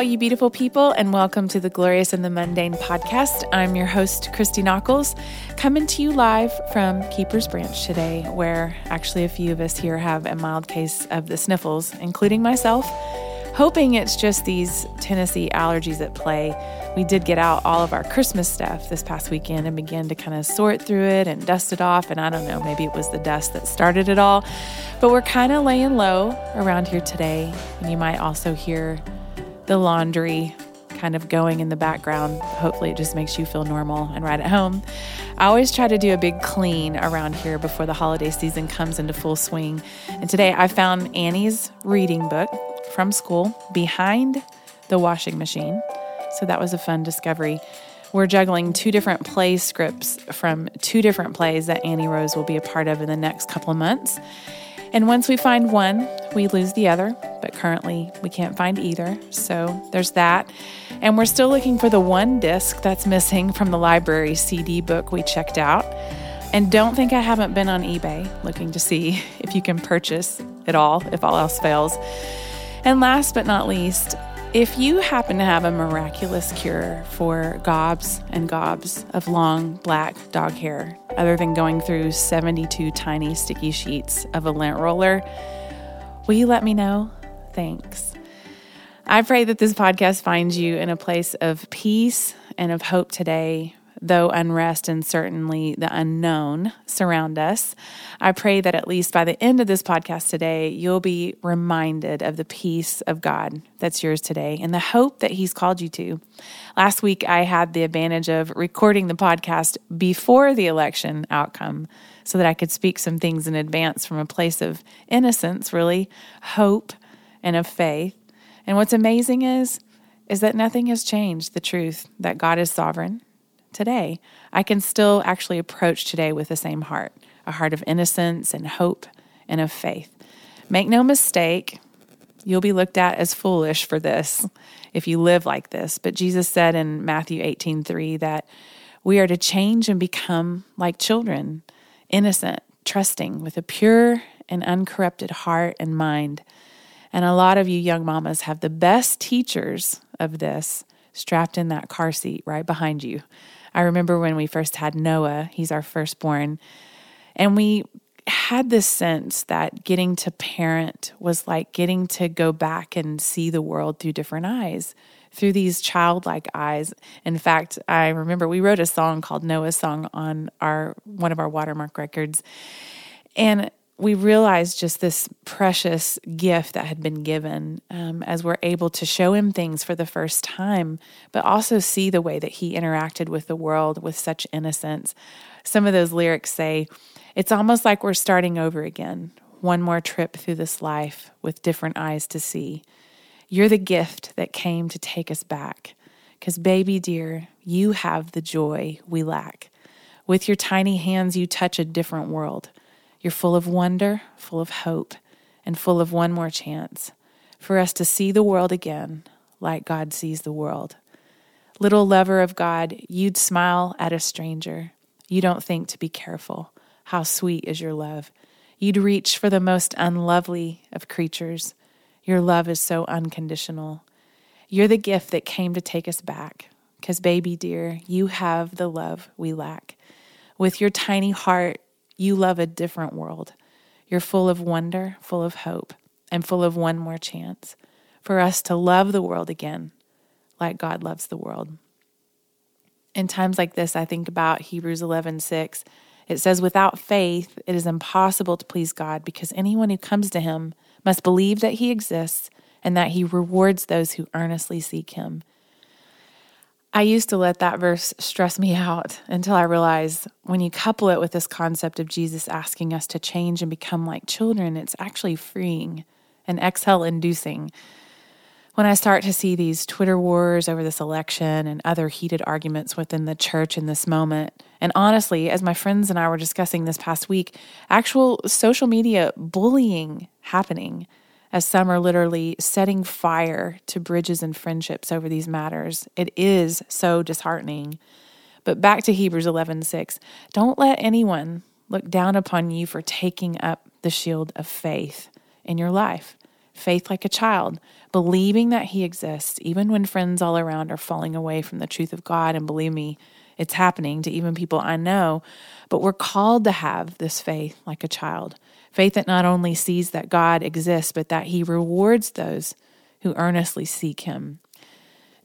All you beautiful people, and welcome to the Glorious and the Mundane podcast. I'm your host, Christy Nockels, coming to you live from Keeper's Branch today, where actually a few of us here have a mild case of the sniffles, including myself. Hoping it's just these Tennessee allergies at play. We did get out all of our Christmas stuff this past weekend and began to kind of sort through it and dust it off. And I don't know, maybe it was the dust that started it all. But we're kind of laying low around here today. And you might also hear the laundry kind of going in the background. Hopefully, it just makes you feel normal and right at home. I always try to do a big clean around here before the holiday season comes into full swing. And today I found Annie's reading book from school behind the washing machine. So that was a fun discovery. We're juggling two different play scripts from two different plays that Annie Rose will be a part of in the next couple of months. And once we find one, we lose the other, but currently we can't find either. So there's that. And we're still looking for the one disc that's missing from the library CD book we checked out. And don't think I haven't been on eBay looking to see if you can purchase it all, if all else fails. And last but not least, if you happen to have a miraculous cure for gobs and gobs of long black dog hair, other than going through 72 tiny sticky sheets of a lint roller, will you let me know? Thanks. I pray that this podcast finds you in a place of peace and of hope today though unrest and certainly the unknown surround us. I pray that at least by the end of this podcast today, you'll be reminded of the peace of God that's yours today and the hope that He's called you to. Last week, I had the advantage of recording the podcast before the election outcome so that I could speak some things in advance from a place of innocence, really, hope, and of faith. And what's amazing is, is that nothing has changed the truth that God is sovereign today. I can still actually approach today with the same heart a heart of innocence and hope and of faith. Make no mistake, you'll be looked at as foolish for this if you live like this. But Jesus said in Matthew 18 3 that we are to change and become like children, innocent, trusting, with a pure and uncorrupted heart and mind. And a lot of you young mamas have the best teachers of this strapped in that car seat right behind you. I remember when we first had Noah, he's our firstborn, and we had this sense that getting to parent was like getting to go back and see the world through different eyes, through these childlike eyes. In fact, I remember we wrote a song called Noah's Song on our one of our watermark records. And we realized just this precious gift that had been given um, as we're able to show him things for the first time, but also see the way that he interacted with the world with such innocence. Some of those lyrics say, It's almost like we're starting over again, one more trip through this life with different eyes to see. You're the gift that came to take us back. Because, baby dear, you have the joy we lack. With your tiny hands, you touch a different world you're full of wonder, full of hope, and full of one more chance for us to see the world again like God sees the world. Little lover of God, you'd smile at a stranger. You don't think to be careful. How sweet is your love. You'd reach for the most unlovely of creatures. Your love is so unconditional. You're the gift that came to take us back. Because, baby dear, you have the love we lack. With your tiny heart, you love a different world. You're full of wonder, full of hope, and full of one more chance for us to love the world again like God loves the world. In times like this, I think about Hebrews 11 6. It says, Without faith, it is impossible to please God because anyone who comes to him must believe that he exists and that he rewards those who earnestly seek him. I used to let that verse stress me out until I realized when you couple it with this concept of Jesus asking us to change and become like children, it's actually freeing and exhale inducing. When I start to see these Twitter wars over this election and other heated arguments within the church in this moment, and honestly, as my friends and I were discussing this past week, actual social media bullying happening as some are literally setting fire to bridges and friendships over these matters. It is so disheartening. But back to Hebrews 11:6. Don't let anyone look down upon you for taking up the shield of faith in your life. faith like a child, believing that He exists, even when friends all around are falling away from the truth of God. And believe me, it's happening to even people I know. But we're called to have this faith like a child faith that not only sees that God exists, but that He rewards those who earnestly seek Him.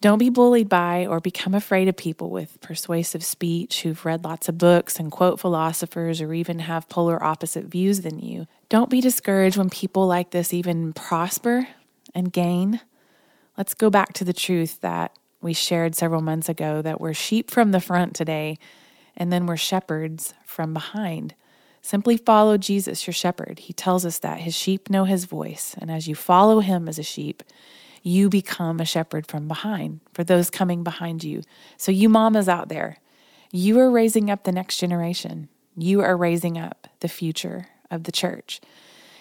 Don't be bullied by or become afraid of people with persuasive speech who've read lots of books and quote philosophers or even have polar opposite views than you. Don't be discouraged when people like this even prosper and gain. Let's go back to the truth that we shared several months ago that we're sheep from the front today and then we're shepherds from behind. Simply follow Jesus, your shepherd. He tells us that his sheep know his voice, and as you follow him as a sheep, you become a shepherd from behind for those coming behind you. So, you mamas out there, you are raising up the next generation. You are raising up the future of the church.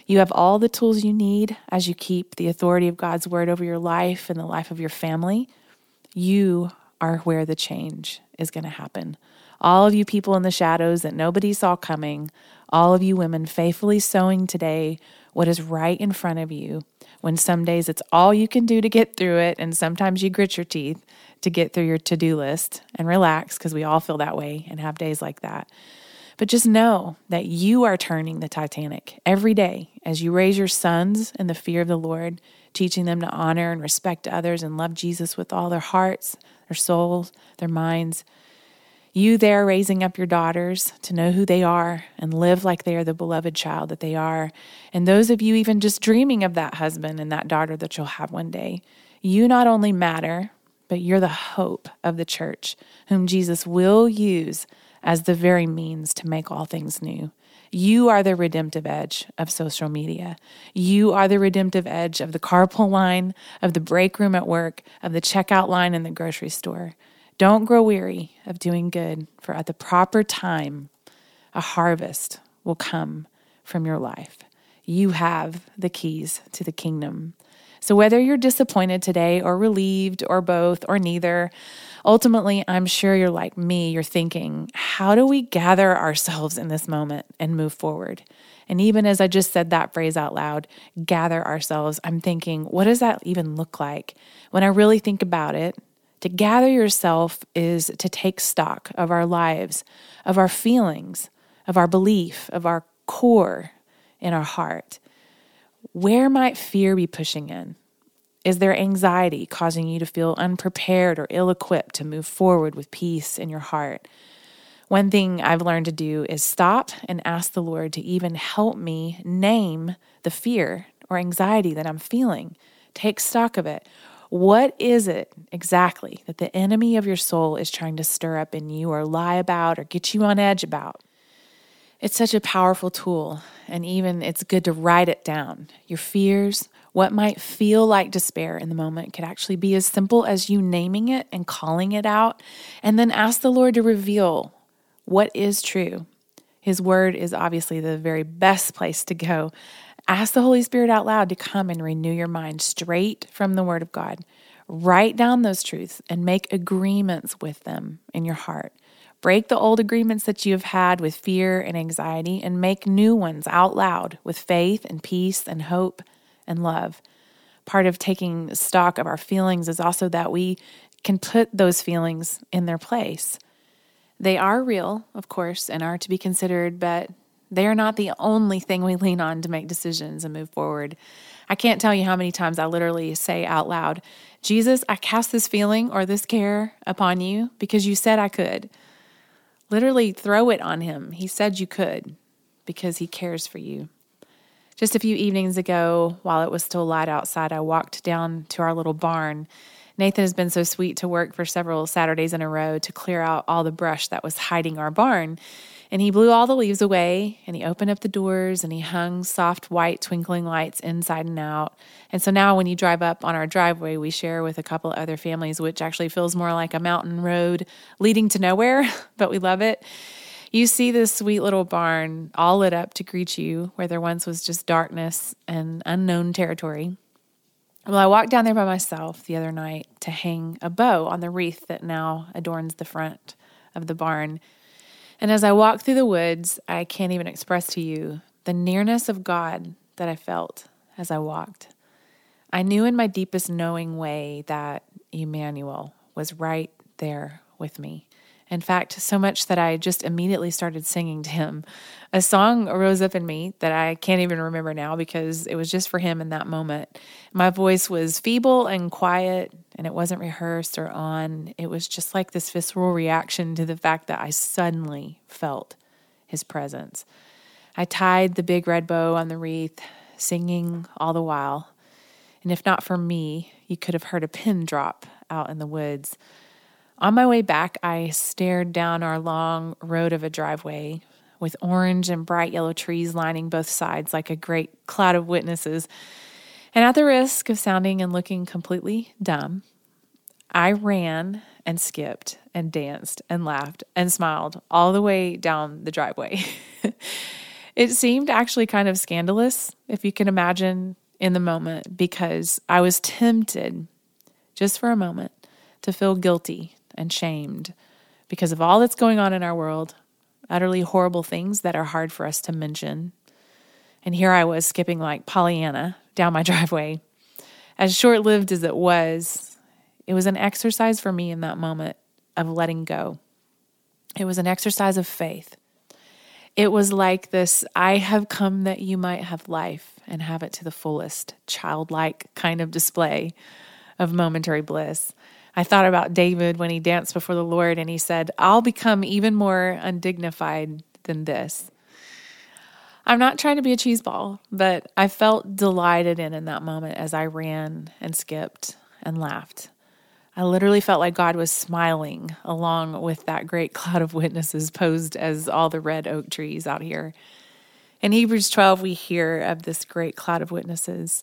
You have all the tools you need as you keep the authority of God's word over your life and the life of your family. You are where the change is going to happen. All of you people in the shadows that nobody saw coming, all of you women faithfully sowing today what is right in front of you when some days it's all you can do to get through it, and sometimes you grit your teeth to get through your to do list and relax because we all feel that way and have days like that. But just know that you are turning the Titanic every day as you raise your sons in the fear of the Lord, teaching them to honor and respect others and love Jesus with all their hearts, their souls, their minds. You there raising up your daughters to know who they are and live like they are the beloved child that they are. And those of you even just dreaming of that husband and that daughter that you'll have one day, you not only matter, but you're the hope of the church, whom Jesus will use as the very means to make all things new. You are the redemptive edge of social media. You are the redemptive edge of the carpool line, of the break room at work, of the checkout line in the grocery store. Don't grow weary of doing good, for at the proper time, a harvest will come from your life. You have the keys to the kingdom. So, whether you're disappointed today or relieved or both or neither, ultimately, I'm sure you're like me. You're thinking, how do we gather ourselves in this moment and move forward? And even as I just said that phrase out loud, gather ourselves, I'm thinking, what does that even look like? When I really think about it, to gather yourself is to take stock of our lives, of our feelings, of our belief, of our core in our heart. Where might fear be pushing in? Is there anxiety causing you to feel unprepared or ill equipped to move forward with peace in your heart? One thing I've learned to do is stop and ask the Lord to even help me name the fear or anxiety that I'm feeling. Take stock of it. What is it exactly that the enemy of your soul is trying to stir up in you or lie about or get you on edge about? It's such a powerful tool, and even it's good to write it down. Your fears, what might feel like despair in the moment, could actually be as simple as you naming it and calling it out, and then ask the Lord to reveal what is true. His word is obviously the very best place to go Ask the Holy Spirit out loud to come and renew your mind straight from the Word of God. Write down those truths and make agreements with them in your heart. Break the old agreements that you have had with fear and anxiety and make new ones out loud with faith and peace and hope and love. Part of taking stock of our feelings is also that we can put those feelings in their place. They are real, of course, and are to be considered, but they are not the only thing we lean on to make decisions and move forward. I can't tell you how many times I literally say out loud, Jesus, I cast this feeling or this care upon you because you said I could. Literally throw it on him. He said you could because he cares for you. Just a few evenings ago, while it was still light outside, I walked down to our little barn. Nathan has been so sweet to work for several Saturdays in a row to clear out all the brush that was hiding our barn. And he blew all the leaves away and he opened up the doors and he hung soft white twinkling lights inside and out. And so now when you drive up on our driveway, we share with a couple other families, which actually feels more like a mountain road leading to nowhere, but we love it. You see this sweet little barn all lit up to greet you where there once was just darkness and unknown territory. Well, I walked down there by myself the other night to hang a bow on the wreath that now adorns the front of the barn. And as I walked through the woods, I can't even express to you the nearness of God that I felt as I walked. I knew in my deepest knowing way that Emmanuel was right there with me. In fact, so much that I just immediately started singing to him. A song arose up in me that I can't even remember now because it was just for him in that moment. My voice was feeble and quiet, and it wasn't rehearsed or on. It was just like this visceral reaction to the fact that I suddenly felt his presence. I tied the big red bow on the wreath, singing all the while. And if not for me, you could have heard a pin drop out in the woods. On my way back, I stared down our long road of a driveway with orange and bright yellow trees lining both sides like a great cloud of witnesses. And at the risk of sounding and looking completely dumb, I ran and skipped and danced and laughed and smiled all the way down the driveway. it seemed actually kind of scandalous, if you can imagine, in the moment, because I was tempted just for a moment to feel guilty and shamed because of all that's going on in our world, utterly horrible things that are hard for us to mention. And here I was skipping like Pollyanna down my driveway. As short lived as it was, it was an exercise for me in that moment of letting go. It was an exercise of faith. It was like this I have come that you might have life and have it to the fullest, childlike kind of display of momentary bliss. I thought about David when he danced before the Lord and he said, I'll become even more undignified than this. I'm not trying to be a cheeseball, but I felt delighted in in that moment as I ran and skipped and laughed. I literally felt like God was smiling along with that great cloud of witnesses posed as all the red oak trees out here. In Hebrews 12, we hear of this great cloud of witnesses.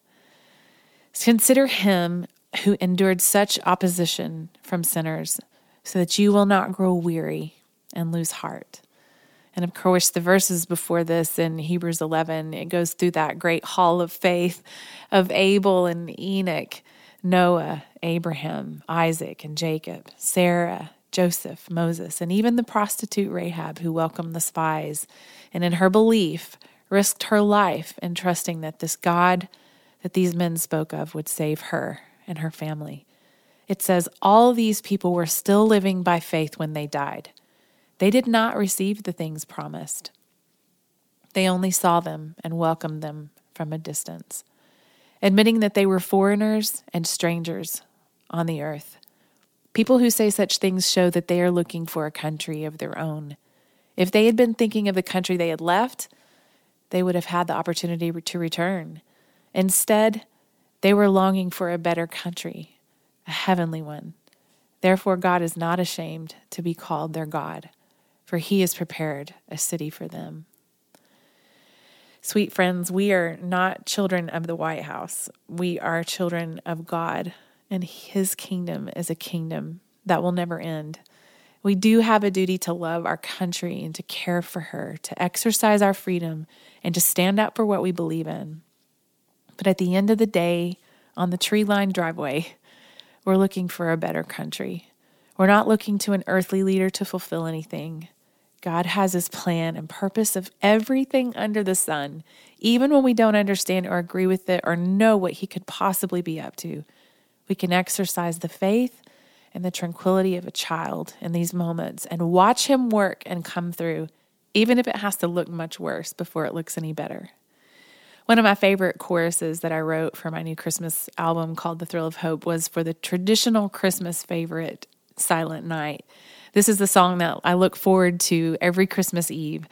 Consider him who endured such opposition from sinners, so that you will not grow weary and lose heart. And of course, the verses before this in Hebrews 11, it goes through that great hall of faith of Abel and Enoch, Noah, Abraham, Isaac, and Jacob, Sarah, Joseph, Moses, and even the prostitute Rahab who welcomed the spies, and in her belief risked her life in trusting that this God that these men spoke of would save her and her family. It says, All these people were still living by faith when they died. They did not receive the things promised. They only saw them and welcomed them from a distance, admitting that they were foreigners and strangers on the earth. People who say such things show that they are looking for a country of their own. If they had been thinking of the country they had left, they would have had the opportunity to return. Instead, they were longing for a better country, a heavenly one. Therefore, God is not ashamed to be called their God, for he has prepared a city for them. Sweet friends, we are not children of the White House. We are children of God, and his kingdom is a kingdom that will never end. We do have a duty to love our country and to care for her, to exercise our freedom, and to stand up for what we believe in. But at the end of the day, on the tree lined driveway, we're looking for a better country. We're not looking to an earthly leader to fulfill anything. God has his plan and purpose of everything under the sun, even when we don't understand or agree with it or know what he could possibly be up to. We can exercise the faith and the tranquility of a child in these moments and watch him work and come through, even if it has to look much worse before it looks any better. One of my favorite choruses that I wrote for my new Christmas album called The Thrill of Hope was for the traditional Christmas favorite, Silent Night. This is the song that I look forward to every Christmas Eve.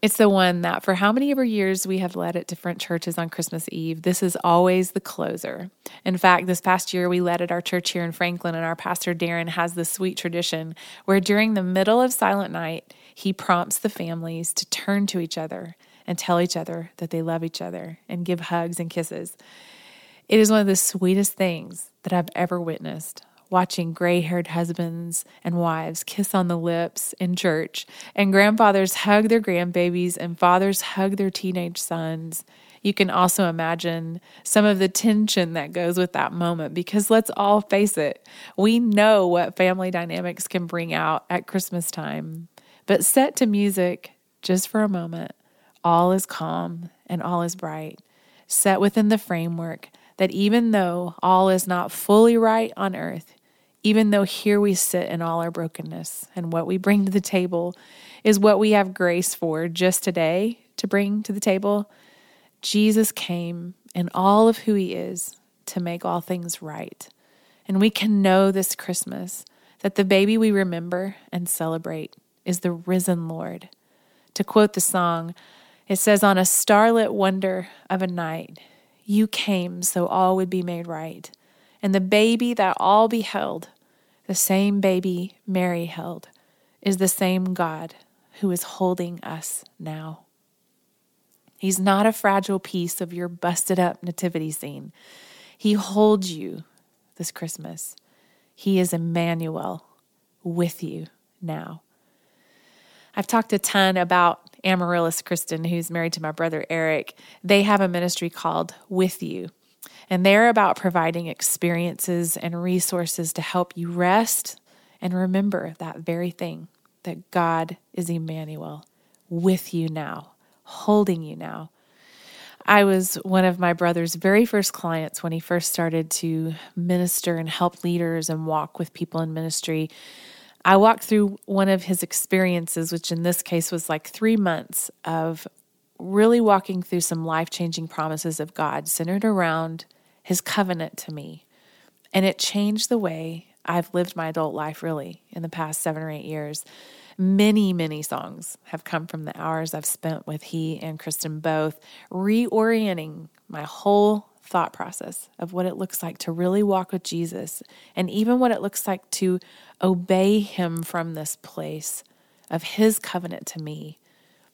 It's the one that, for how many ever years we have led at different churches on Christmas Eve, this is always the closer. In fact, this past year we led at our church here in Franklin, and our pastor Darren has this sweet tradition where during the middle of Silent Night, he prompts the families to turn to each other and tell each other that they love each other and give hugs and kisses. It is one of the sweetest things that I've ever witnessed watching gray haired husbands and wives kiss on the lips in church, and grandfathers hug their grandbabies, and fathers hug their teenage sons. You can also imagine some of the tension that goes with that moment because let's all face it, we know what family dynamics can bring out at Christmas time. But set to music just for a moment, all is calm and all is bright, set within the framework that even though all is not fully right on earth, even though here we sit in all our brokenness and what we bring to the table is what we have grace for just today to bring to the table, Jesus came in all of who he is to make all things right. And we can know this Christmas that the baby we remember and celebrate is the risen Lord. To quote the song, it says, On a starlit wonder of a night, you came so all would be made right. And the baby that all beheld, the same baby Mary held, is the same God who is holding us now. He's not a fragile piece of your busted up nativity scene. He holds you this Christmas. He is Emmanuel with you now. I've talked a ton about Amaryllis Kristen, who's married to my brother Eric, they have a ministry called With You. And they're about providing experiences and resources to help you rest and remember that very thing that God is Emmanuel with you now, holding you now. I was one of my brother's very first clients when he first started to minister and help leaders and walk with people in ministry. I walked through one of his experiences, which in this case was like three months of really walking through some life changing promises of God centered around his covenant to me. And it changed the way I've lived my adult life really in the past seven or eight years. Many, many songs have come from the hours I've spent with he and Kristen both, reorienting my whole thought process of what it looks like to really walk with Jesus and even what it looks like to obey him from this place of his covenant to me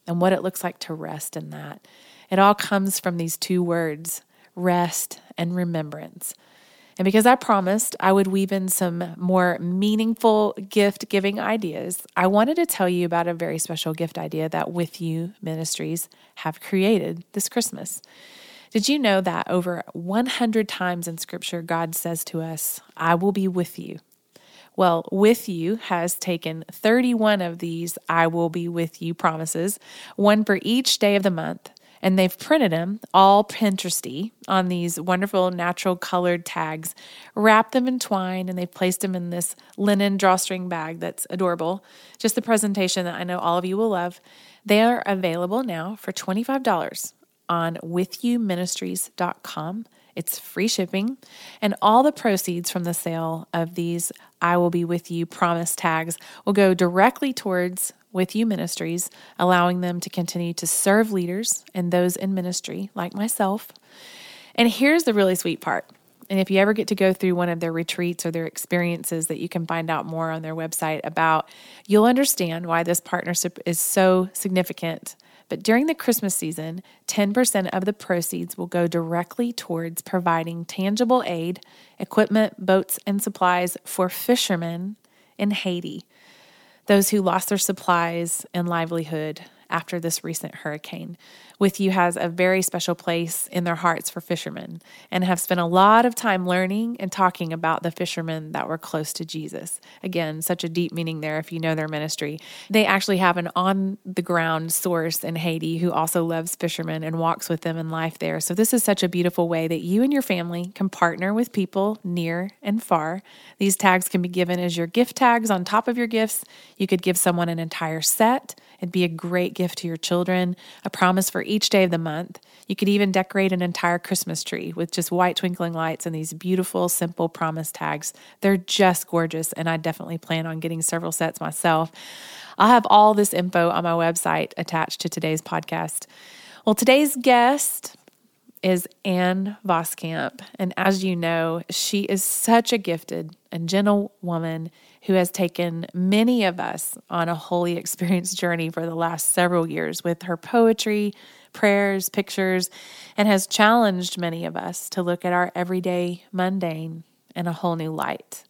and what it looks like to rest in that. It all comes from these two words rest and remembrance. And because I promised I would weave in some more meaningful gift giving ideas, I wanted to tell you about a very special gift idea that With You Ministries have created this Christmas. Did you know that over 100 times in Scripture, God says to us, I will be with you? Well, with you has taken 31 of these I will be with you promises, one for each day of the month. And they've printed them all Pinteresty on these wonderful natural colored tags, wrapped them in twine, and they've placed them in this linen drawstring bag that's adorable. Just the presentation that I know all of you will love. They are available now for $25 on withyouministries.com. It's free shipping, and all the proceeds from the sale of these I Will Be With You promise tags will go directly towards With You Ministries, allowing them to continue to serve leaders and those in ministry like myself. And here's the really sweet part. And if you ever get to go through one of their retreats or their experiences that you can find out more on their website about, you'll understand why this partnership is so significant but during the Christmas season, 10% of the proceeds will go directly towards providing tangible aid, equipment, boats, and supplies for fishermen in Haiti, those who lost their supplies and livelihood after this recent hurricane. With You has a very special place in their hearts for fishermen and have spent a lot of time learning and talking about the fishermen that were close to Jesus. Again, such a deep meaning there if you know their ministry. They actually have an on the ground source in Haiti who also loves fishermen and walks with them in life there. So, this is such a beautiful way that you and your family can partner with people near and far. These tags can be given as your gift tags on top of your gifts. You could give someone an entire set. It'd be a great gift to your children, a promise for each day of the month. You could even decorate an entire Christmas tree with just white twinkling lights and these beautiful, simple promise tags. They're just gorgeous, and I definitely plan on getting several sets myself. I'll have all this info on my website attached to today's podcast. Well, today's guest is Anne Voskamp. And as you know, she is such a gifted and gentle woman who has taken many of us on a holy experience journey for the last several years with her poetry, prayers, pictures, and has challenged many of us to look at our everyday mundane in a whole new light.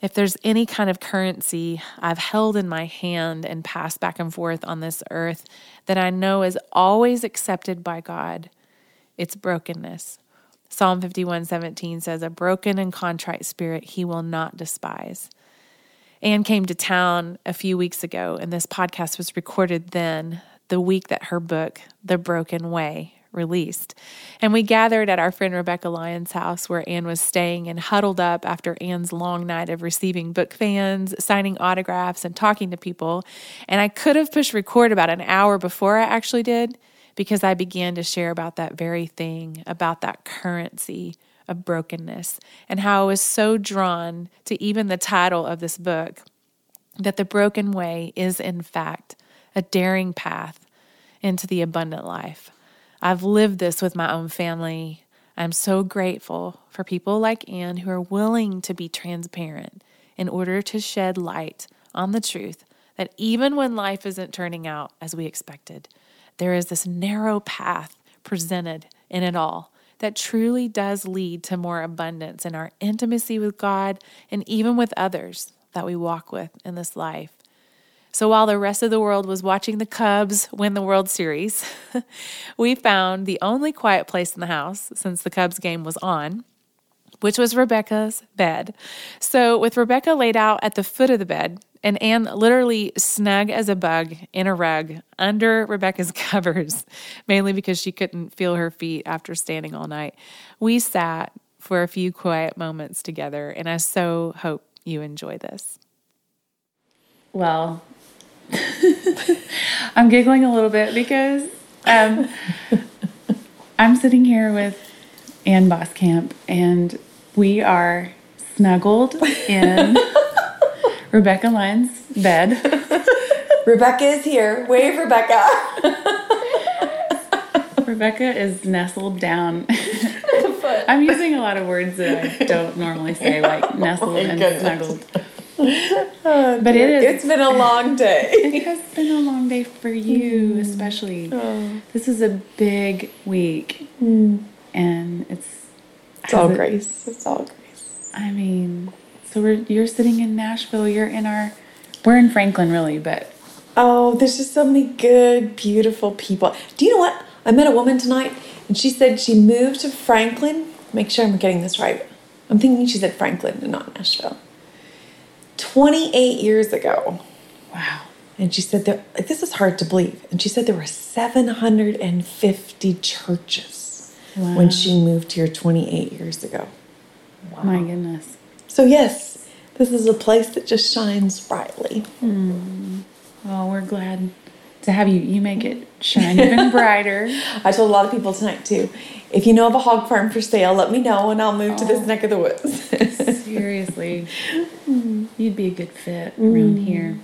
If there's any kind of currency I've held in my hand and passed back and forth on this earth that I know is always accepted by God, it's brokenness. Psalm 51:17 says, "A broken and contrite spirit he will not despise." Anne came to town a few weeks ago, and this podcast was recorded then, the week that her book, The Broken Way, released. And we gathered at our friend Rebekah Lyons' house where Anne was staying and huddled up after Anne's long night of receiving book fans, signing autographs, and talking to people. And I could have pushed record about an hour before I actually did because I began to share about that very thing, about that currency of brokenness, and how I was so drawn to even the title of this book that the broken way is, in fact, a daring path into the abundant life. I've lived this with my own family. I'm so grateful for people like Anne who are willing to be transparent in order to shed light on the truth that even when life isn't turning out as we expected, there is this narrow path presented in it all that truly does lead to more abundance in our intimacy with God and even with others that we walk with in this life. So while the rest of the world was watching the Cubs win the World Series, we found the only quiet place in the house since the Cubs game was on, which was Rebekah's bed. So, with Rebekah laid out at the foot of the bed, and Anne literally snug as a bug in a rug under Rebekah's covers, mainly because she couldn't feel her feet after standing all night. We sat for a few quiet moments together, and I so hope you enjoy this. Well, I'm giggling a little bit because um, I'm sitting here with Anne Voskamp, and we are snuggled in Rebekah Lyons' bed. Rebekah is here. Wave, Rebekah. Rebekah is nestled down. I'm using a lot of words that I don't normally say, like nestled oh and goodness. snuggled. Oh, but it is. It's been a long day. it has been a long day for you, mm. especially. Oh. This is a big week, mm. and it's. It's all it, grace. It's all grace. I mean, so we're you're sitting in Nashville. You're in our we're in Franklin really, but oh, there's just so many good, beautiful people. Do you know what? I met a woman tonight, and she said she moved to Franklin. Make sure I'm getting this right. I'm thinking she said Franklin and not Nashville. 28 years ago. Wow. And she said there this is hard to believe. And she said there were 750 churches wow. when she moved here 28 years ago. Wow. My goodness. So, yes, this is a place that just shines brightly. Hmm. Well, we're glad to have you. You make it shine even brighter. I told a lot of people tonight, too. If you know of a hog farm for sale, let me know and I'll move oh, to this oh. neck of the woods. seriously. You'd be a good fit around mm. here.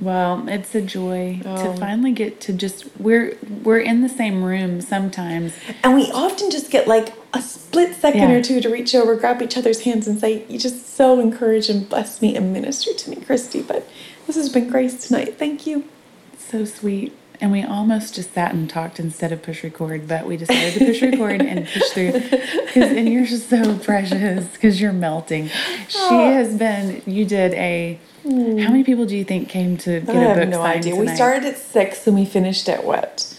Well, it's a joy oh. to finally get to just we're we're in the same room sometimes. And we often just get like a split second yeah. or two to reach over, grab each other's hands and say, You just so encourage and bless me and minister to me, Christy. But this has been grace tonight. Thank you. So sweet. And we almost just sat and talked instead of push record, but we decided to push record and push through. Cause, and you're just so precious because you're melting. She oh. has been, you did a Mm. How many people do you think came to get I a book have no idea. Tonight? We started at six and we finished at what?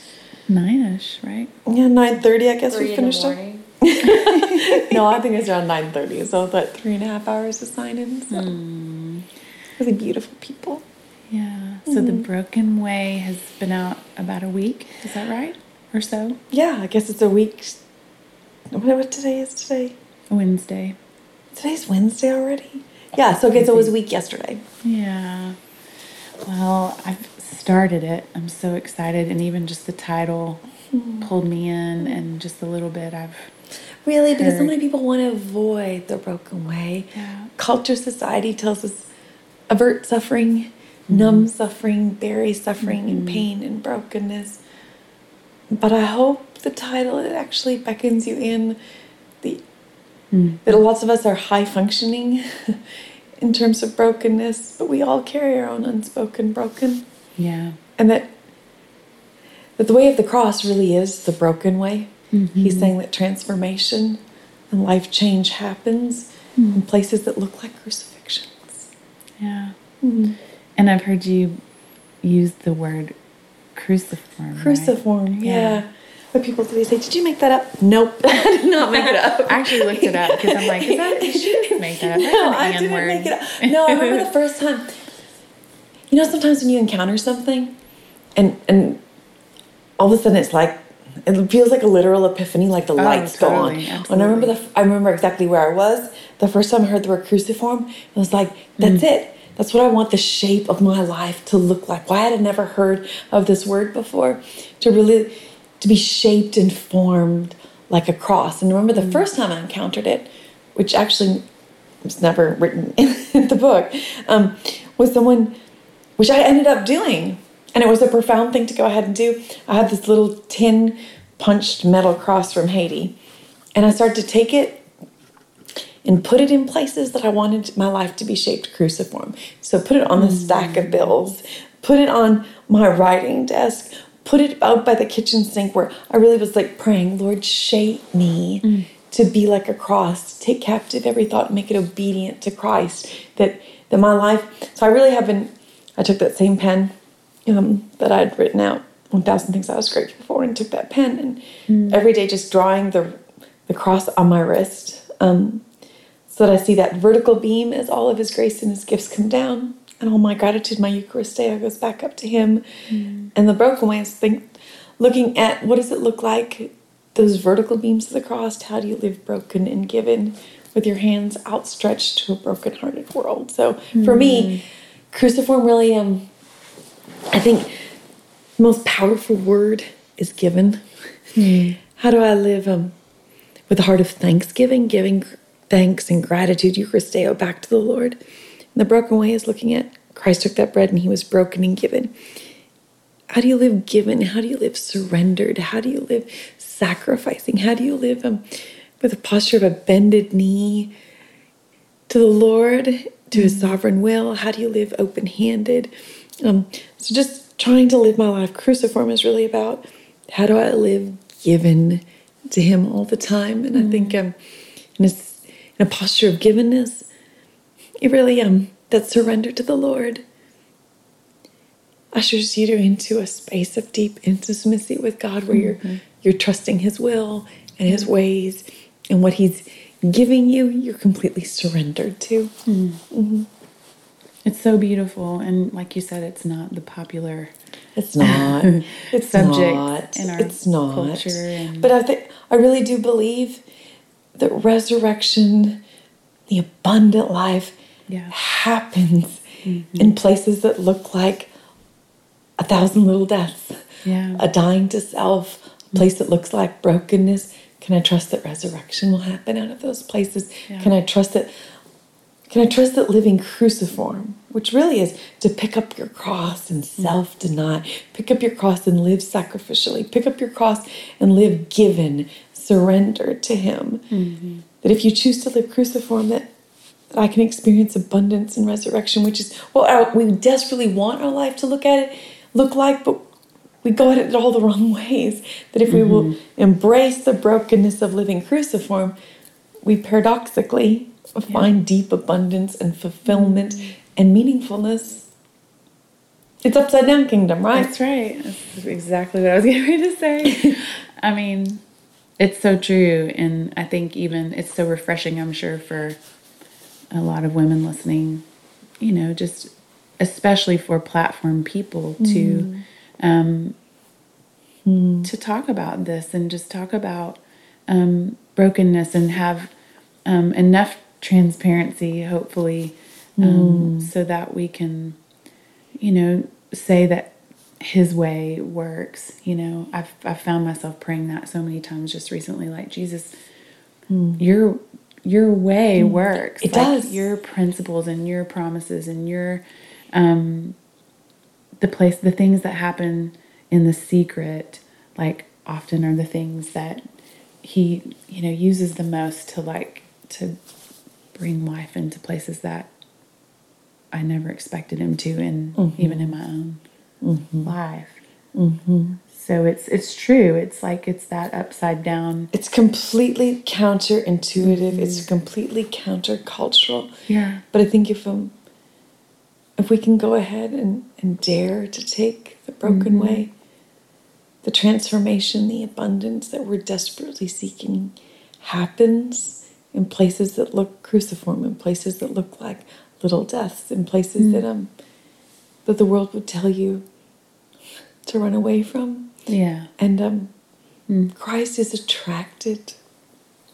Nine-ish, right? Yeah, nine thirty. I guess Three we finished it. no, I think it's around nine thirty. So about three and a half hours of sign-in. So. Mm. Really beautiful people. Yeah. So mm. the Broken Way has been out about a week. Is that right? Or so? Yeah, I guess it's a week. What today is today? Wednesday. Today's Wednesday already. Yeah, so okay, so it was a week yesterday. Yeah. Well, I've started it. I'm so excited, and even just the title mm-hmm. pulled me in, and just a little bit I've really because so many people want to avoid the broken way. Yeah. Culture, society tells us avert suffering, mm-hmm. numb suffering, bury suffering, mm-hmm. and pain and brokenness. But I hope the title it actually beckons you in the Mm. That lots of us are high functioning in terms of brokenness, but we all carry our own unspoken broken. Yeah. And that that the way of the cross really is the broken way. Mm-hmm. He's saying that transformation and life change happens mm-hmm. in places that look like crucifixions. Yeah. Mm-hmm. And I've heard you use the word cruciform. Cruciform, right? yeah. yeah. But people today say, "Did you make that up?" Nope, I did not make it up. I actually looked it up because I'm like, "Is that she didn't make that up?" no, I didn't word. make it up. No, I remember the first time. You know, sometimes when you encounter something, and and all of a sudden it's like it feels like a literal epiphany, like the oh, lights totally, go on. Absolutely. And I remember the I remember exactly where I was the first time I heard the word cruciform. It was like, "That's mm. it." That's what I want the shape of my life to look like. Why had I never heard of this word before? To really to be shaped and formed like a cross. And remember the mm. first time I encountered it, which actually was never written in the book, um, was someone which I ended up doing. And it was a profound thing to go ahead and do. I had this little tin punched metal cross from Haiti. And I started to take it and put it in places that I wanted my life to be shaped cruciform. So put it on the stack of bills, put it on my writing desk, put it out by the kitchen sink where I really was like praying, Lord, shape me mm. to be like a cross, take captive every thought, make it obedient to Christ. That that my life. So I really have been. I took that same pen um, that I'd written out 1,000 things I was grateful for, and took that pen and mm. every day just drawing the the cross on my wrist. Um, so that I see that vertical beam as all of His grace and His gifts come down, and all my gratitude, my Eucharisteo goes back up to Him. Mm. And the broken way is think, looking at what does it look like, those vertical beams of the cross, how do you live broken and given with your hands outstretched to a broken-hearted world? So mm. for me, hmm. cruciform really, um, I think the most powerful word is given. Mm. How do I live um, with a heart of thanksgiving, giving thanks and gratitude, Eucharisteo, back to the Lord. And the broken way is looking at Christ took that bread and he was broken and given. How do you live given? How do you live surrendered? How do you live sacrificing? How do you live um, with a posture of a bended knee to the Lord, to his mm-hmm. sovereign will? How do you live open handed? Um, so, just trying to live my life cruciform is really about how do I live given to him all the time? And mm. I think mm. um, in a in a posture of givenness. It really um that surrender to the Lord ushers you into a space of deep intimacy with God where mm-hmm. you're you're trusting his will and his ways and what he's giving you you're completely surrendered to mm. mm-hmm. It's so beautiful and like you said it's not the popular it's not it's subject not. in our it's not culture but i think i really do believe that resurrection, the abundant life yeah. happens mm-hmm. in places that look like a thousand little deaths, yeah. a dying to self, a place that looks like brokenness. Can I trust that resurrection will happen out of those places? Yeah. Can I trust that? Can I trust that living cruciform, which really is to pick up your cross and mm-hmm. self deny, pick up your cross and live sacrificially, pick up your cross and live given, surrendered to Him. Mm-hmm. That if you choose to live cruciform, that, I can experience abundance and resurrection, which is what well, we desperately want our life to look at it, look like, but we go at it all the wrong ways. That if mm-hmm. we will mm-hmm. embrace the brokenness of living cruciform, we paradoxically yeah. find deep abundance and fulfillment mm-hmm. and meaningfulness. It's upside down kingdom, right? That's right. That's exactly what I was getting ready to say. I mean, it's so true. And I think even it's so refreshing, I'm sure, for a lot of women listening, you know, just especially for platform people mm. to um, mm. to talk about this and just talk about um, brokenness and have um, enough transparency, hopefully, um, mm. so that we can, you know, say that his way works. You know, I've I've found myself praying that so many times just recently, like Jesus, mm. your your way mm. works. It like does. Your principles and your promises and your um the place the things that happen in the secret, like often are the things that he, you know, uses the most to like to bring life into places that I never expected him to, and mm-hmm. even in my own mm-hmm. life. Mm-hmm. So it's it's true. It's like it's that upside down. It's completely counterintuitive. It's completely countercultural. Yeah. But I think if um if we can go ahead and, and dare to take the broken way, the transformation, the abundance that we're desperately seeking happens in places that look cruciform, in places that look like little deaths, in places that um that the world would tell you to run away from. Yeah. And um, Christ is attracted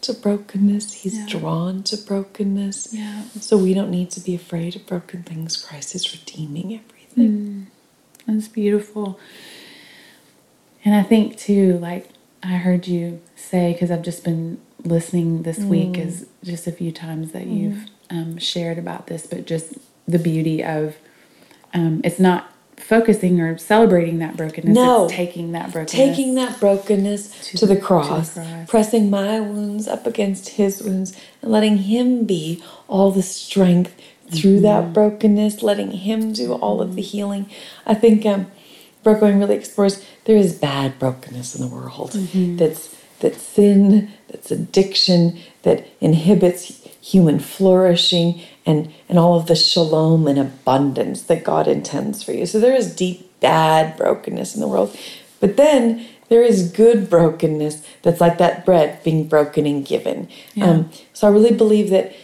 to brokenness. He's Yeah. drawn to brokenness. Yeah. So we don't need to be afraid of broken things. Christ is redeeming everything. That's beautiful. And I think too, like I heard you say, because I've just been listening this week, is just a few times that you've um, shared about this, but just the beauty of um, it's not focusing or celebrating that brokenness. No. It's taking that brokenness. Taking that brokenness To to, the- cross, to the cross. pressing my wounds up against his wounds, and letting him be all the strength through Mm-hmm. that brokenness, letting him do all of the healing. I think um, Brooklyn really explores there is bad brokenness in the world. Mm-hmm. That's that sin, that's addiction, that inhibits human flourishing and, and all of the shalom and abundance that God intends for you. So there is deep, bad brokenness in the world. But then there is good brokenness that's like that bread being broken and given. Um, so I really believe that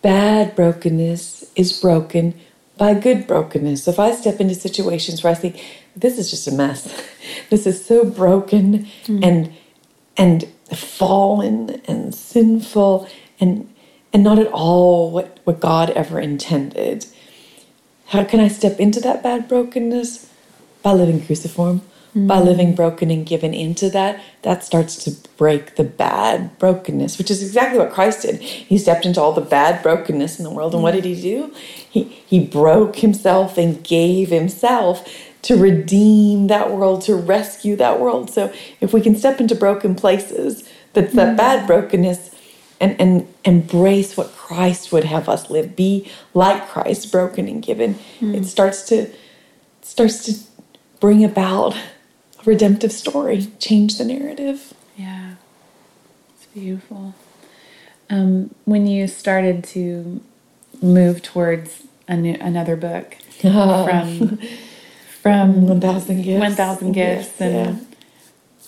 bad brokenness is broken by good brokenness. So if I step into situations where I think this is just a mess, this is so broken and and fallen and sinful and and not at all what, what God ever intended. How can I step into that bad brokenness? By living cruciform, by mm. living broken and given into that. That starts to break the bad brokenness, which is exactly what Christ did. He stepped into all the bad brokenness in the world, and what did he do? He he broke himself and gave himself to redeem that world, to rescue that world. So if we can step into broken places, that's that bad brokenness and, and embrace what Christ would have us live, be like Christ, broken and given, it starts to starts to bring about a redemptive story, change the narrative. Yeah, it's beautiful. Um, when you started to move towards a new, another book from from One thousand gifts. One Thousand Gifts, Yeah. and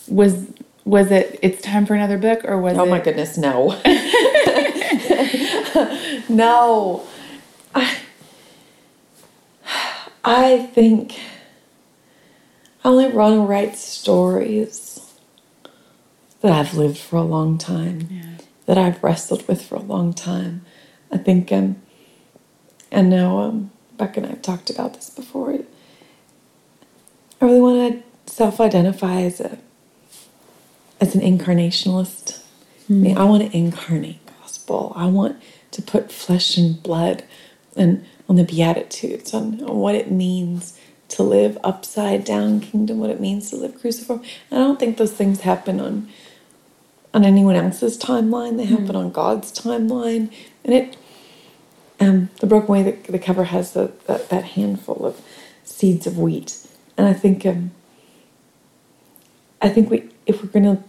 was was it? It's time for another book, or was Oh it? my goodness, no. no. I, I think I only want to write stories that I've lived for a long time, Yeah. that I've wrestled with for a long time. I think, um, and now um, Becca and I have talked about this before. I really want to self-identify as a as an incarnationalist. I, mean, I want to incarnate gospel. I want to put flesh and blood and on the beatitudes on, on what it means to live upside down kingdom, what it means to live cruciform. I don't think those things happen on on anyone else's timeline. They happen on God's timeline. And it um, the broken way the, the cover has the, that handful of seeds of wheat. And I think um, I think we if we're gonna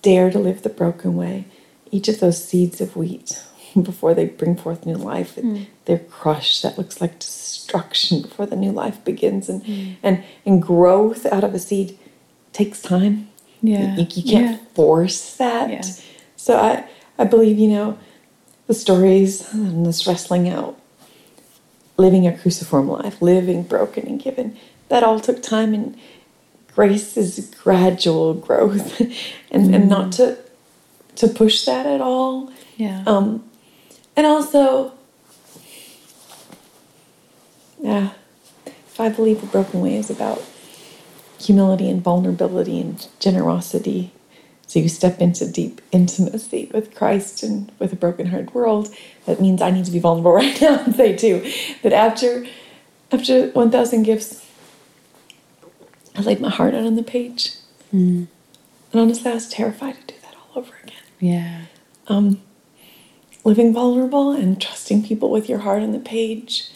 dare to live the broken way, each of those seeds of wheat before they bring forth new life, they're crushed. That looks like destruction before the new life begins, and and and growth out of a seed takes time. Yeah. you, you can't Yeah. force that. Yeah. So I I believe you know the stories and this wrestling out, living a cruciform life, living broken and given. That all took time and grace is gradual growth. And, and not to to push that at all. Yeah. um and also yeah if i believe the broken way is about humility and vulnerability and generosity. So you step into deep intimacy with christ and with a broken hearted world that means i need to be vulnerable right now and say too that after after 1000 gifts i laid my heart out on the page and honestly i was terrified to do that all over again yeah. um, living vulnerable and trusting people with your heart on the page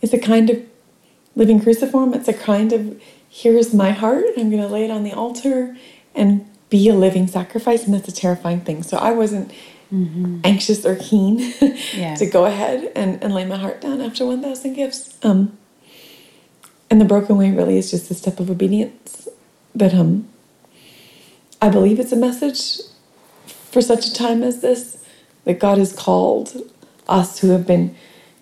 is a kind of living cruciform. It's a kind of here's my heart. I'm going to lay it on the altar and be a living sacrifice. And that's a terrifying thing. So I wasn't mm-hmm. anxious or keen yeah. to go ahead and, and lay my heart down after 1,000 gifts. Um, and the broken way really is just a step of obedience. But um, I believe it's a message for such a time as this that God has called us who have been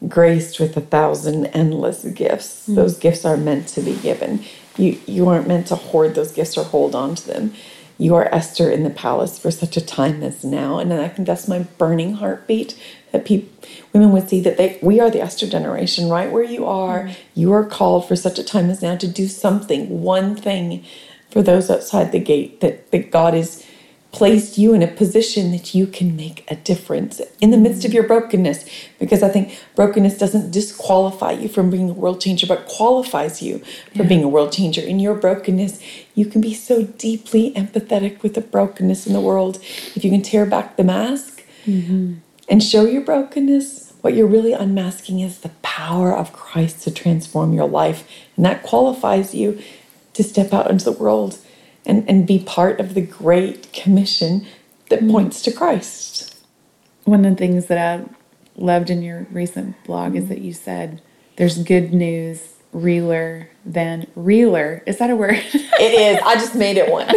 graced with a thousand endless gifts. Mm. Those gifts are meant to be given. You you aren't meant to hoard those gifts or hold on to them. You are Esther in the palace for such a time as now, and I think that's my burning heartbeat that people women would see that they we are the Esther generation, right where you are. Mm. You are called for such a time as now to do something, one thing, for those outside the gate that that God is placed you in a position that you can make a difference in the midst of your brokenness. Because I think brokenness doesn't disqualify you from being a world changer, but qualifies you for yeah. being a world changer. In your brokenness, you can be so deeply empathetic with the brokenness in the world. If you can tear back the mask mm-hmm. and show your brokenness, what you're really unmasking is the power of Christ to transform your life. And that qualifies you to step out into the world and, and be part of the great commission that mm. points to Christ. One of the things that I loved in your recent blog mm. is that you said there's good news realer than realer. Is that a word? it is. I just made it one.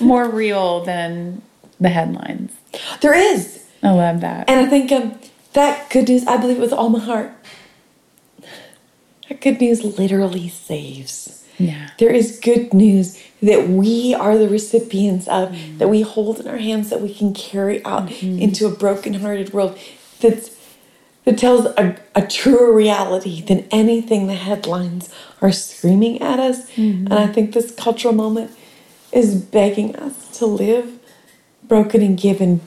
More real than the headlines. There is. I love that. And I think um, that good news, I believe it with all my heart. That good news literally saves. Yeah. There is good news that we are the recipients of, mm-hmm. that we hold in our hands, that we can carry out mm-hmm. into a broken-hearted world that's that tells a, a truer reality than anything the headlines are screaming at us. Mm-hmm. And I think this cultural moment is begging us to live broken and given.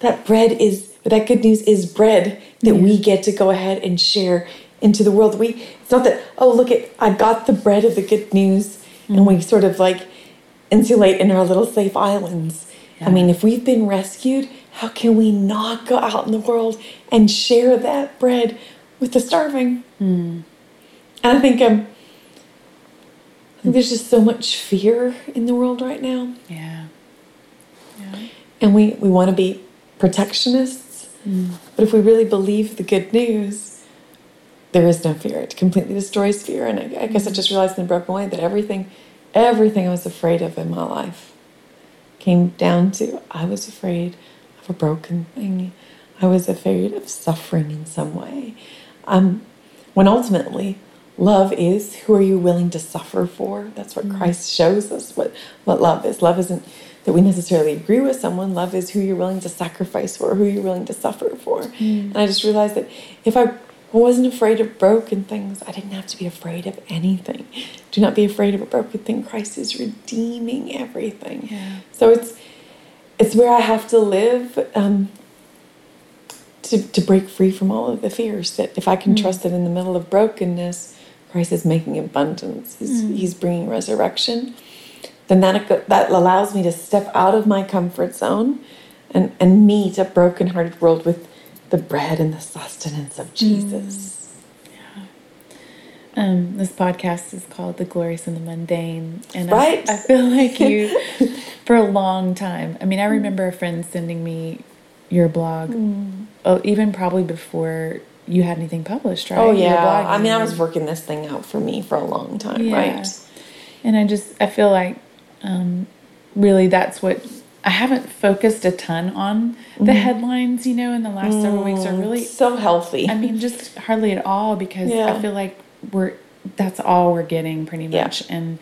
That bread is, that good news is bread that yeah. we get to go ahead and share into the world. We it's not that oh look at I got the bread of the good news mm-hmm. and we sort of like insulate in our little safe islands. Yeah. I mean, if we've been rescued, how can we not go out in the world and share that bread with the starving? Mm. And I think um, I think there's just so much fear in the world right now. Yeah. Yeah. And we, we want to be protectionists. Mm. But if we really believe the good news, there is no fear. It completely destroys fear. And I, I guess I just realized in a broken way that everything, everything I was afraid of in my life came down to I was afraid of a broken thing. I was afraid of suffering in some way. Um, when ultimately, love is who are you willing to suffer for? That's what mm. Christ shows us what, what love is. Love isn't that we necessarily agree with someone. Love is who you're willing to sacrifice for, who you're willing to suffer for. Mm. And I just realized that if I I wasn't afraid of broken things. I didn't have to be afraid of anything. Do not be afraid of a broken thing. Christ is redeeming everything. Yeah. So it's it's where I have to live um, to to break free from all of the fears. That if I can mm. trust that in the middle of brokenness, Christ is making abundance. He's mm. He's bringing resurrection. Then that that allows me to step out of my comfort zone and and meet a brokenhearted world with the bread and the sustenance of Jesus. Mm. Yeah. Um, this podcast is called The Glorious and the Mundane. And right. I, I feel like you, for a long time, I mean, I remember a friend sending me your blog, mm. oh, even probably before you had anything published, right? Oh, yeah. I mean, I was working this thing out for me for a long time, yeah. right? And I just, I feel like um, really that's what I haven't focused a ton on the mm. headlines, you know, in the last mm. several weeks are mm. really so healthy. I mean, just hardly at all because yeah. I feel like we're that's all we're getting pretty much. Yeah. And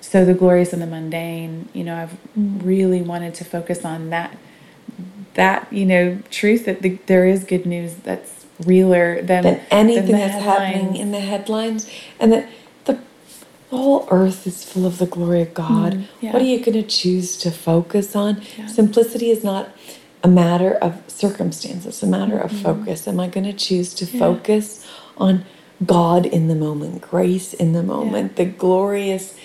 so the glorious and the mundane, you know, I've mm. really wanted to focus on that that, you know, truth that the, there is good news that's realer than, than anything than that's headlines. happening in the headlines and that the whole earth is full of the glory of God. Mm, yeah. What are you going to choose to focus on? Yeah. Simplicity is not a matter of circumstance, it's a matter of mm-hmm. focus. Am I going to choose to yeah. focus on God in the moment, grace in the moment, the glorious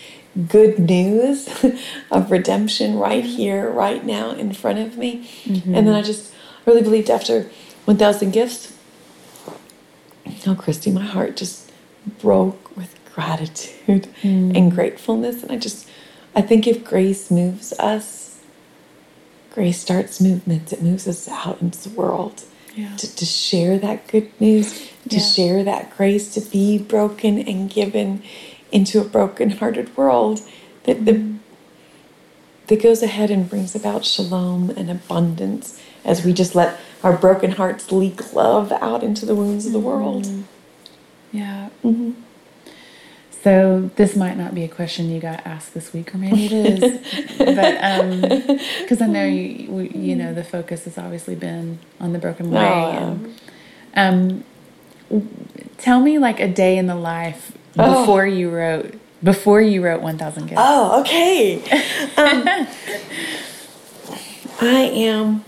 good news of redemption right here, right now in front of me? Mm-hmm. And then I just really believed after 1,000 gifts, oh, Christy, my heart just broke gratitude and mm. gratefulness. And I just, I think if grace moves us, grace starts movements. It moves us out into the world Yeah. to, to share that good news, to Yeah. share that grace, to be broken and given into a broken-hearted world that the mm. that goes ahead and brings about shalom and abundance as we just let our broken hearts leak love out into the wounds of the world. Mm. Yeah. Mhm. So this might not be a question you got asked this week, or maybe it is, but because I know you, you know, the focus has obviously been on the broken way. Oh, and, um, tell me like a day in the life Oh. before you wrote before you wrote One Thousand Gifts. Oh, okay. Um, I am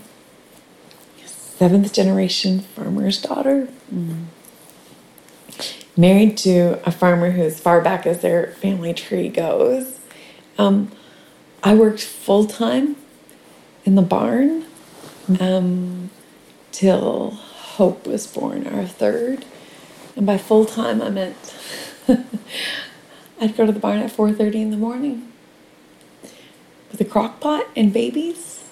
seventh generation farmer's daughter. Married to a farmer who, as far back as their family tree goes, um, I worked full time in the barn um, till Hope was born, our third. And by full time, I meant I'd go to the barn at 4:30 in the morning with a crock pot and babies,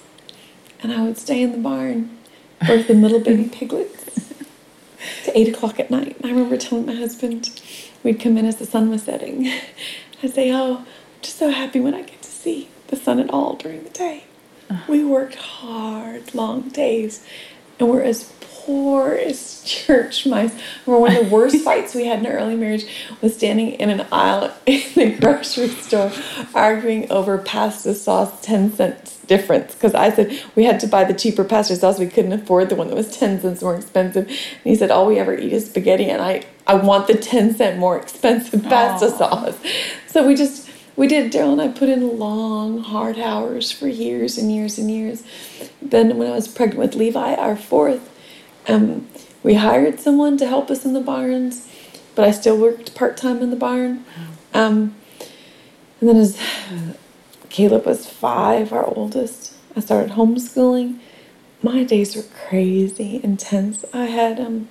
and I would stay in the barn, birth the little baby piglets to eight o'clock at night. And I remember telling my husband, we'd come in as the sun was setting. I'd say, "Oh, I'm just so happy when I get to see the sun at all during the day." Uh-huh. We worked hard, long days, and we're as poor as church mice. We're one of the worst fights we had in our early marriage was standing in an aisle in the grocery store arguing over pasta sauce 10 cents difference because I said we had to buy the cheaper pasta sauce. We couldn't afford the one that was 10 cents more expensive. And he said, all we ever eat is spaghetti and I, I want the 10 cent more expensive pasta Aw. sauce. So we just, we did, Daryl and I put in long, hard hours for years and years and years. Then when I was pregnant with Levi, our fourth, um, we hired someone to help us in the barns, but I still worked part time in the barn. Um, and then as Caleb was five, our oldest, I started homeschooling. My days were crazy, intense. I had um,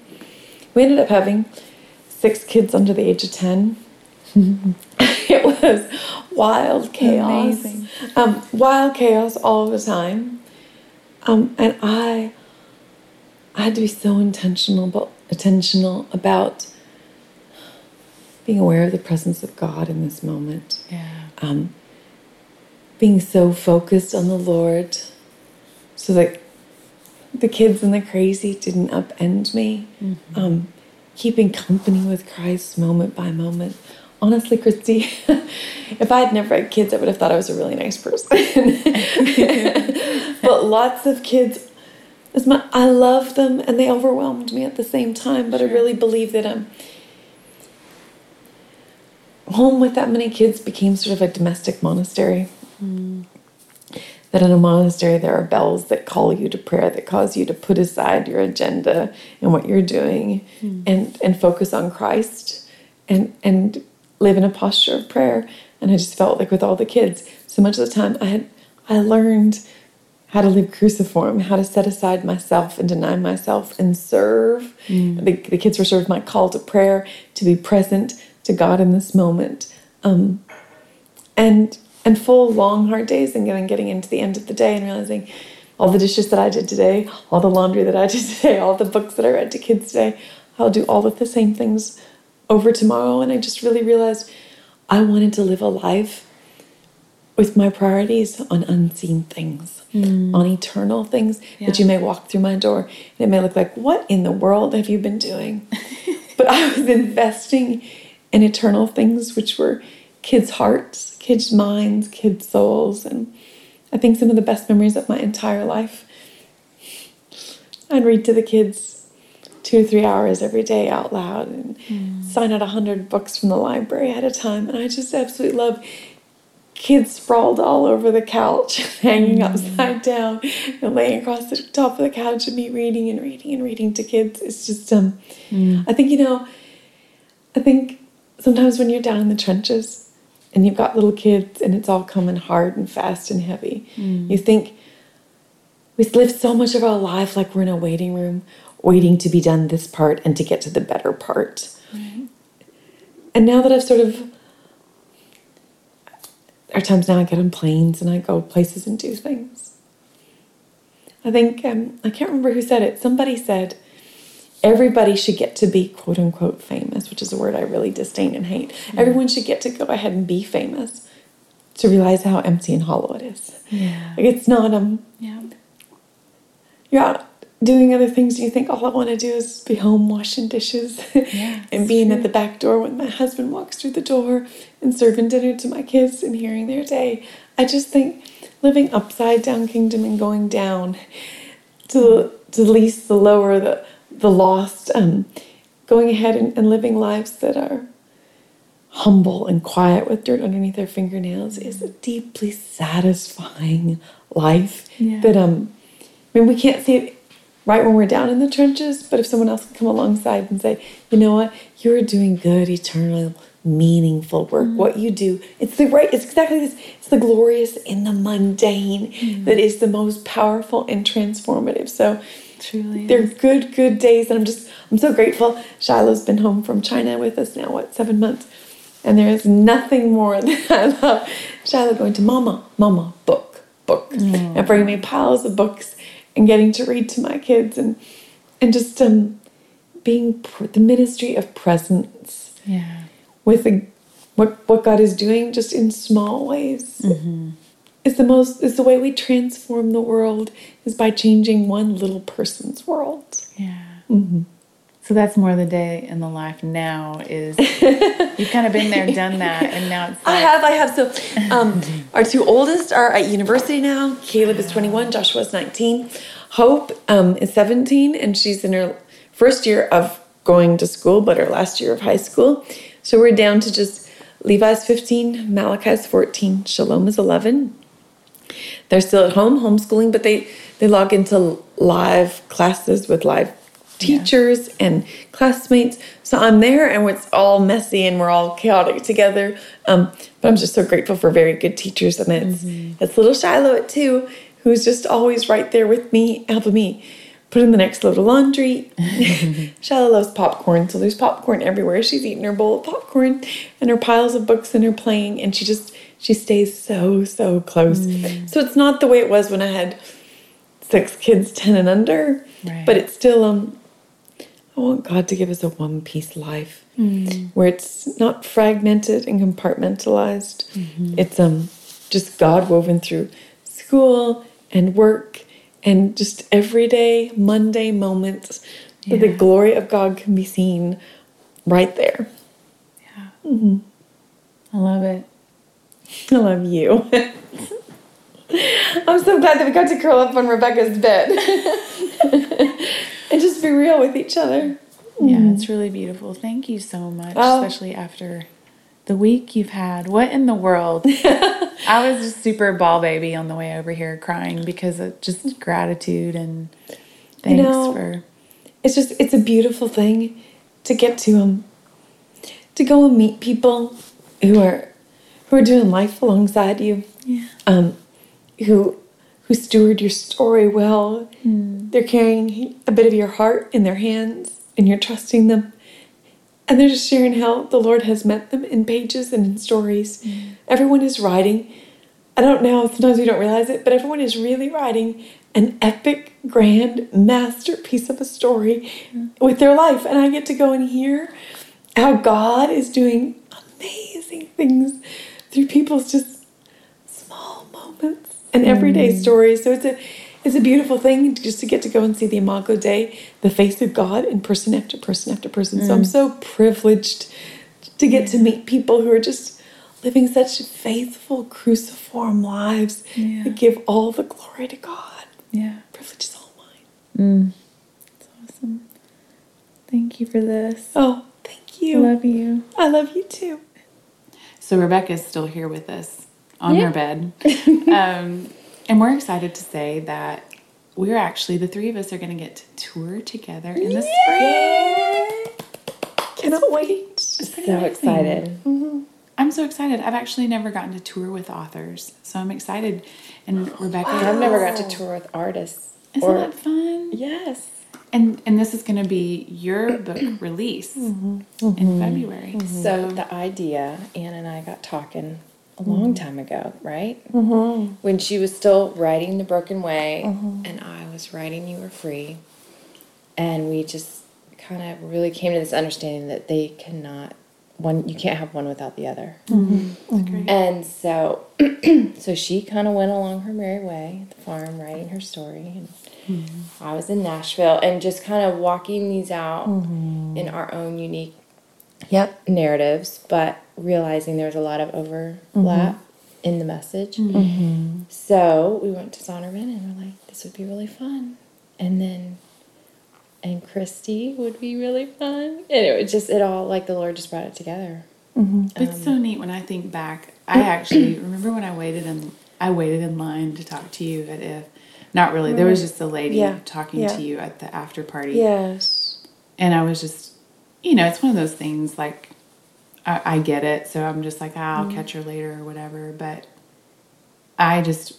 we ended up having six kids under the age of ten. it was wild chaos, Amazing. um, wild chaos all the time. Um, and I, I had to be so intentional, about, intentional about being aware of the presence of God in this moment Yeah. um, being so focused on the Lord so that the kids and the crazy didn't upend me. Um, keeping company with Christ moment by moment. Honestly, Christy, if I had never had kids, I would have thought I was a really nice person. but lots of kids, as my, I love them and they overwhelmed me at the same time. But I really believe that um, home with that many kids became sort of a domestic monastery. That in a monastery, there are bells that call you to prayer, that cause you to put aside your agenda and what you're doing and, and focus on Christ and, and live in a posture of prayer. And I just felt like with all the kids, so much of the time I had I learned how to live cruciform, how to set aside myself and deny myself and serve. The, the kids were sort of my call to prayer, to be present to God in this moment. Um, and and full long hard days and then getting into the end of the day and realizing all the dishes that I did today, all the laundry that I did today, all the books that I read to kids today, I'll do all of the same things over tomorrow. And I just really realized I wanted to live a life with my priorities on unseen things, hmm. on eternal things that you may walk through my door and it may look like, what in the world have you been doing? but I was investing in eternal things, which were kids' hearts, kids' minds, kids' souls. And I think some of the best memories of my entire life. I'd read to the kids two or three hours every day out loud and hmm. sign out a hundred books from the library at a time. And I just absolutely love kids sprawled all over the couch, hanging mm. upside down and laying across the top of the couch and me reading and reading and reading to kids. It's just um mm. I think you know I think sometimes when you're down in the trenches and you've got little kids and it's all coming hard and fast and heavy, mm. you think we live so much of our life like we're in a waiting room, waiting to be done this part and to get to the better part. Mm-hmm. and now that I've sort of there are times now I get on planes and I go places and do things. I think um, I can't remember who said it. Somebody said everybody should get to be quote unquote famous, which is a word I really disdain and hate. Mm. Everyone should get to go ahead and be famous to realize how empty and hollow it is. Yeah. Like it's not um Yeah. you're out doing other things you think all I want to do is be home washing dishes Yeah, and being true. at the back door when my husband walks through the door and serving dinner to my kids and hearing their day. I just think living upside down kingdom and going down to to the least, the lower, the the lost, um, going ahead and, and living lives that are humble and quiet with dirt underneath their fingernails is a deeply satisfying life Yeah. that um I mean we can't see it right when we're down in the trenches, but if someone else can come alongside and say, you know what, you're doing good, eternal, meaningful work. Mm-hmm. What you do, it's the right, it's exactly this. It's the glorious in the mundane mm-hmm. that is the most powerful and transformative. So Truly. they're is. good, good days, and I'm just I'm so grateful. Shiloh's been home from China with us now, what seven months, and there is nothing more that I love. Shiloh going to Mama, Mama, book, book, and bringing me piles of books and getting to read to my kids and and just um being pr- the ministry of presence Yeah. with the, what what God is doing just in small ways. is the most. is the way we transform the world is by changing one little person's world. Yeah. Mm-hmm. So that's more the day in the life now is you've kind of been there, done that, and now it's I have, I have. So, um, our two oldest are at university now. Caleb is 21, Joshua is 19. Hope um, is 17, and she's in her first year of going to school, but her last year of high school. So we're down to just Levi's 15, Malachi's 14, Shalom is 11. They're still at home homeschooling, but they they log into live classes with live teachers and classmates. So I'm there, and it's all messy and we're all chaotic together. Um, but I'm just so grateful for very good teachers, and it's it's little Shiloh at two, who's just always right there with me, helping me put in the next load of laundry. Shiloh loves popcorn, so there's popcorn everywhere. She's eating her bowl of popcorn and her piles of books and her playing, and she just she stays so so close. So it's not the way it was when I had six kids, ten and under, Right. but it's still um. I want God to give us a one piece life mm. where it's not fragmented and compartmentalized. Mm-hmm. It's um just God woven through school and work and just everyday Monday moments where the glory of God can be seen right there. Yeah. Mm-hmm. I love it. I love you. I'm so glad that we got to curl up on Rebekah's bed and just be real with each other. Yeah, it's really beautiful. Thank you so much, Oh. especially after the week you've had. What in the world? I was just super ball baby on the way over here crying because of just gratitude and thanks know, for it's just it's a beautiful thing to get to um to go and meet people who are who are doing life alongside you yeah. um who who steward your story well. Hmm. They're carrying a bit of your heart in their hands and you're trusting them. And they're just sharing how the lord has met them in pages and in stories. Hmm. Everyone is writing. I don't know sometimes we don't realize it but everyone is really writing an epic grand masterpiece of a story hmm. with their life. And i get to go and hear how god is doing amazing things through people's just small moments and everyday mm. story. So it's a it's a beautiful thing just to get to go and see the Imago Dei, the face of God in person after person after person. So I'm mm. so privileged to get to meet people who are just living such faithful cruciform lives Yeah. that give all the glory to God. Yeah. Privilege is all mine. Mm. Awesome. Thank you for this. Oh, thank you. I love you. I love you too. So Rebekah's still here with us on Yeah. her bed. um, and we're excited to say that we're actually, the three of us are going to get to tour together in the spring. Cannot wait. It's So amazing. excited. Mm-hmm. I'm so excited. I've actually never gotten to tour with authors. So I'm excited. And Rebekah, I've never got to oh. tour with artists. Isn't or that fun? yes, and and this is going to be your book release mm-hmm. in mm-hmm. February. So the idea, Ann and I got talking a long mm-hmm. time ago, right? Mm-hmm. When she was still writing The Broken Way, mm-hmm. and I was writing You Were Free, and we just kind of really came to this understanding that they cannot one you can't have one without the other. Mm-hmm. And so, so she kind of went along her merry way at the farm, writing her story, and I was in Nashville, and just kind of walking these out in our own unique Yep. narratives, but realizing there was a lot of overlap mm-hmm. in the message. Mm-hmm. Mm-hmm. So we went to Zondervan and we're like, this would be really fun. And then, and Christy would be really fun. And it was just, it all, like the Lord just brought it together. It's so neat when I think back. I actually remember when I waited in I waited in line to talk to you at if not really. There was just a lady Yeah, talking yeah. to you at the after party. Yes. And I was just you know, it's one of those things like I, I get it, so I'm just like, "Ah, I'll mm-hmm. catch her later or whatever. But I just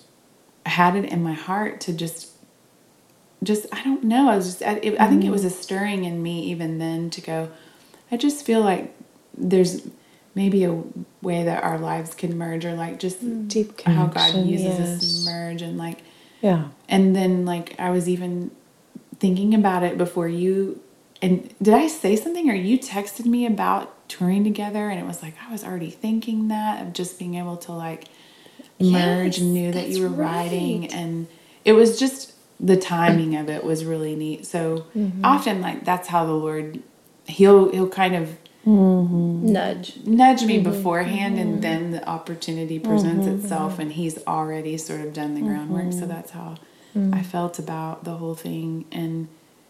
had it in my heart to just just I don't know. I was just I, it, I think it was mm-hmm. a stirring in me even then to go. I just feel like there's maybe a way that our lives can merge, or like just mm-hmm. Deep how God uses us to merge, and like Yeah. and then like I was even thinking about it before you and did I say something or you texted me about touring together and it was like I was already thinking that of just being able to like merge and knew that you were that's writing and it was just the timing of it was really neat. So Mm-hmm. often like that's how the Lord he'll he'll kind of Nudge. nudge me Mm-hmm. beforehand and then the opportunity presents itself and he's already sort of done the groundwork Mm-hmm. so that's how i felt about the whole thing and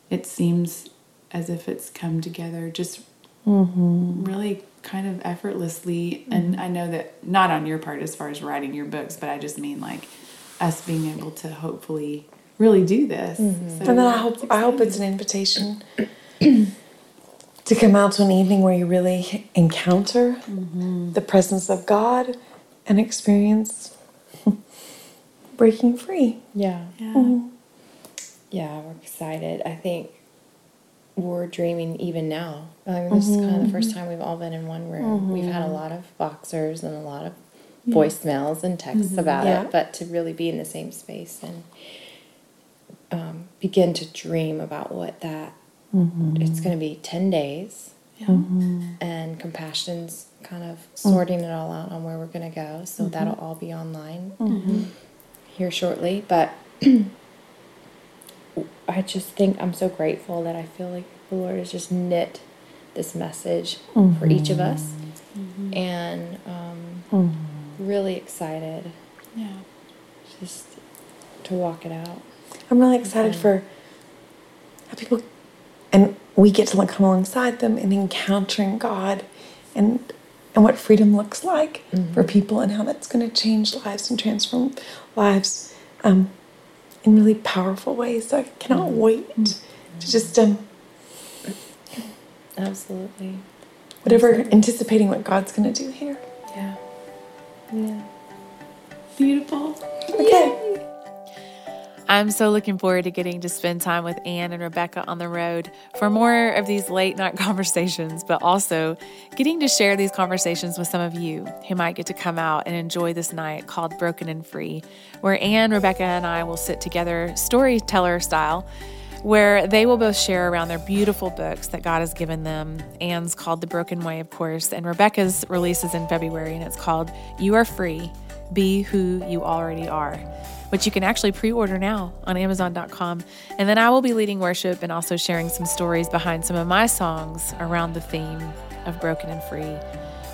it seems as if it's come together just Mm-hmm. really kind of effortlessly and i know that not on your part as far as writing your books but i just mean like us being able to hopefully really do this Mm-hmm. And then I hope it's I hope it's an invitation to come out to an evening where you really encounter the presence of God and experience breaking free. Yeah. yeah Yeah, we're excited. I think we're dreaming even now. I mean, this is kind of the mm-hmm. first time we've all been in one room. We've had a mm-hmm. lot of Voxers and a lot of voicemails and texts mm-hmm. about Yeah. it, but to really be in the same space and um, begin to dream about what that it's going to be 10 days. Yeah. And compassion's kind of mm. sorting it all out on where we're going to go so that'll all be online here shortly but i just think i'm so grateful that i feel like the lord has just knit this message for each of us. And um, really excited yeah. just to walk it out. I'm really excited for how people, and we get to like come alongside them in encountering God, and and what freedom looks like for people, and how that's going to change lives and transform lives, um, in really powerful ways. So I cannot wait to just um, absolutely whatever anticipating what God's going to do here. yeah yeah beautiful Okay. I'm so looking forward to getting to spend time with Ann and Rebekah on the road for more of these late night conversations, but also getting to share these conversations with some of you who might get to come out and enjoy this night called Broken and Free, where Ann, Rebekah, and I will sit together storyteller style. Where they will both share around their beautiful books that God has given them. Ann's called The Broken Way, of course, and Rebekah's releases in February, and it's called You Are Free Be Who You Already Are which you can actually pre order now on Amazon.com. And then I will be leading worship and also sharing some stories behind some of my songs around the theme of Broken and Free.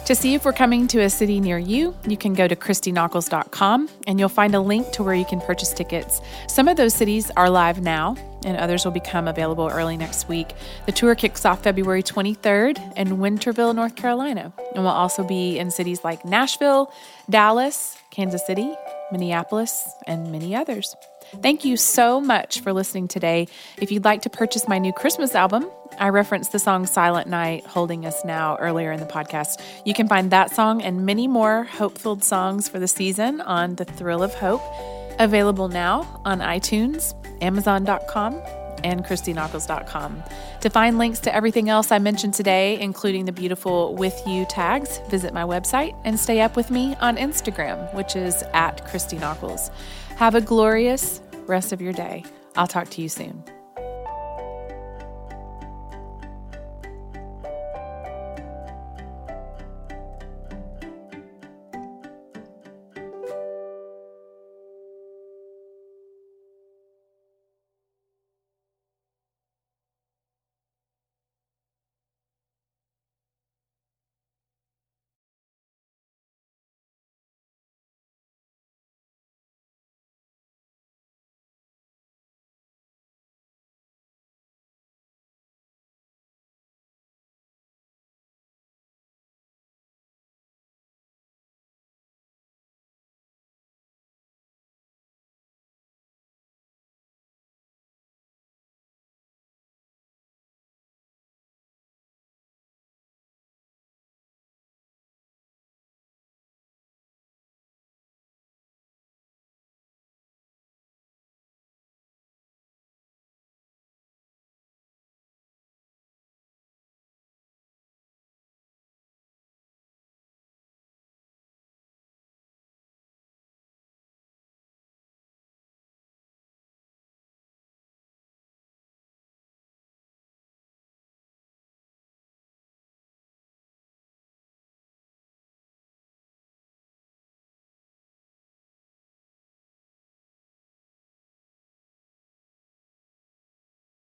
To see if we're coming to a city near you, you can go to ChristyNockels.com and you'll find a link to where you can purchase tickets. Some of those cities are live now, and others will become available early next week. The tour kicks off February 23rd in Winterville, North Carolina, and will also be in cities like Nashville, Dallas, Kansas City, Minneapolis, and many others. Thank you so much for listening today. If you'd like to purchase my new Christmas album, I referenced the song Silent Night, Holding Us Now earlier in the podcast. You can find that song and many more hope filled songs for the season on The Thrill of Hope, available now on iTunes, Amazon.com, and ChristyNockels.com. To find links to everything else I mentioned today, including the beautiful With You tags, visit my website and stay up with me on Instagram, which is at Christy Nockels. Have a glorious rest of your day. I'll talk to you soon.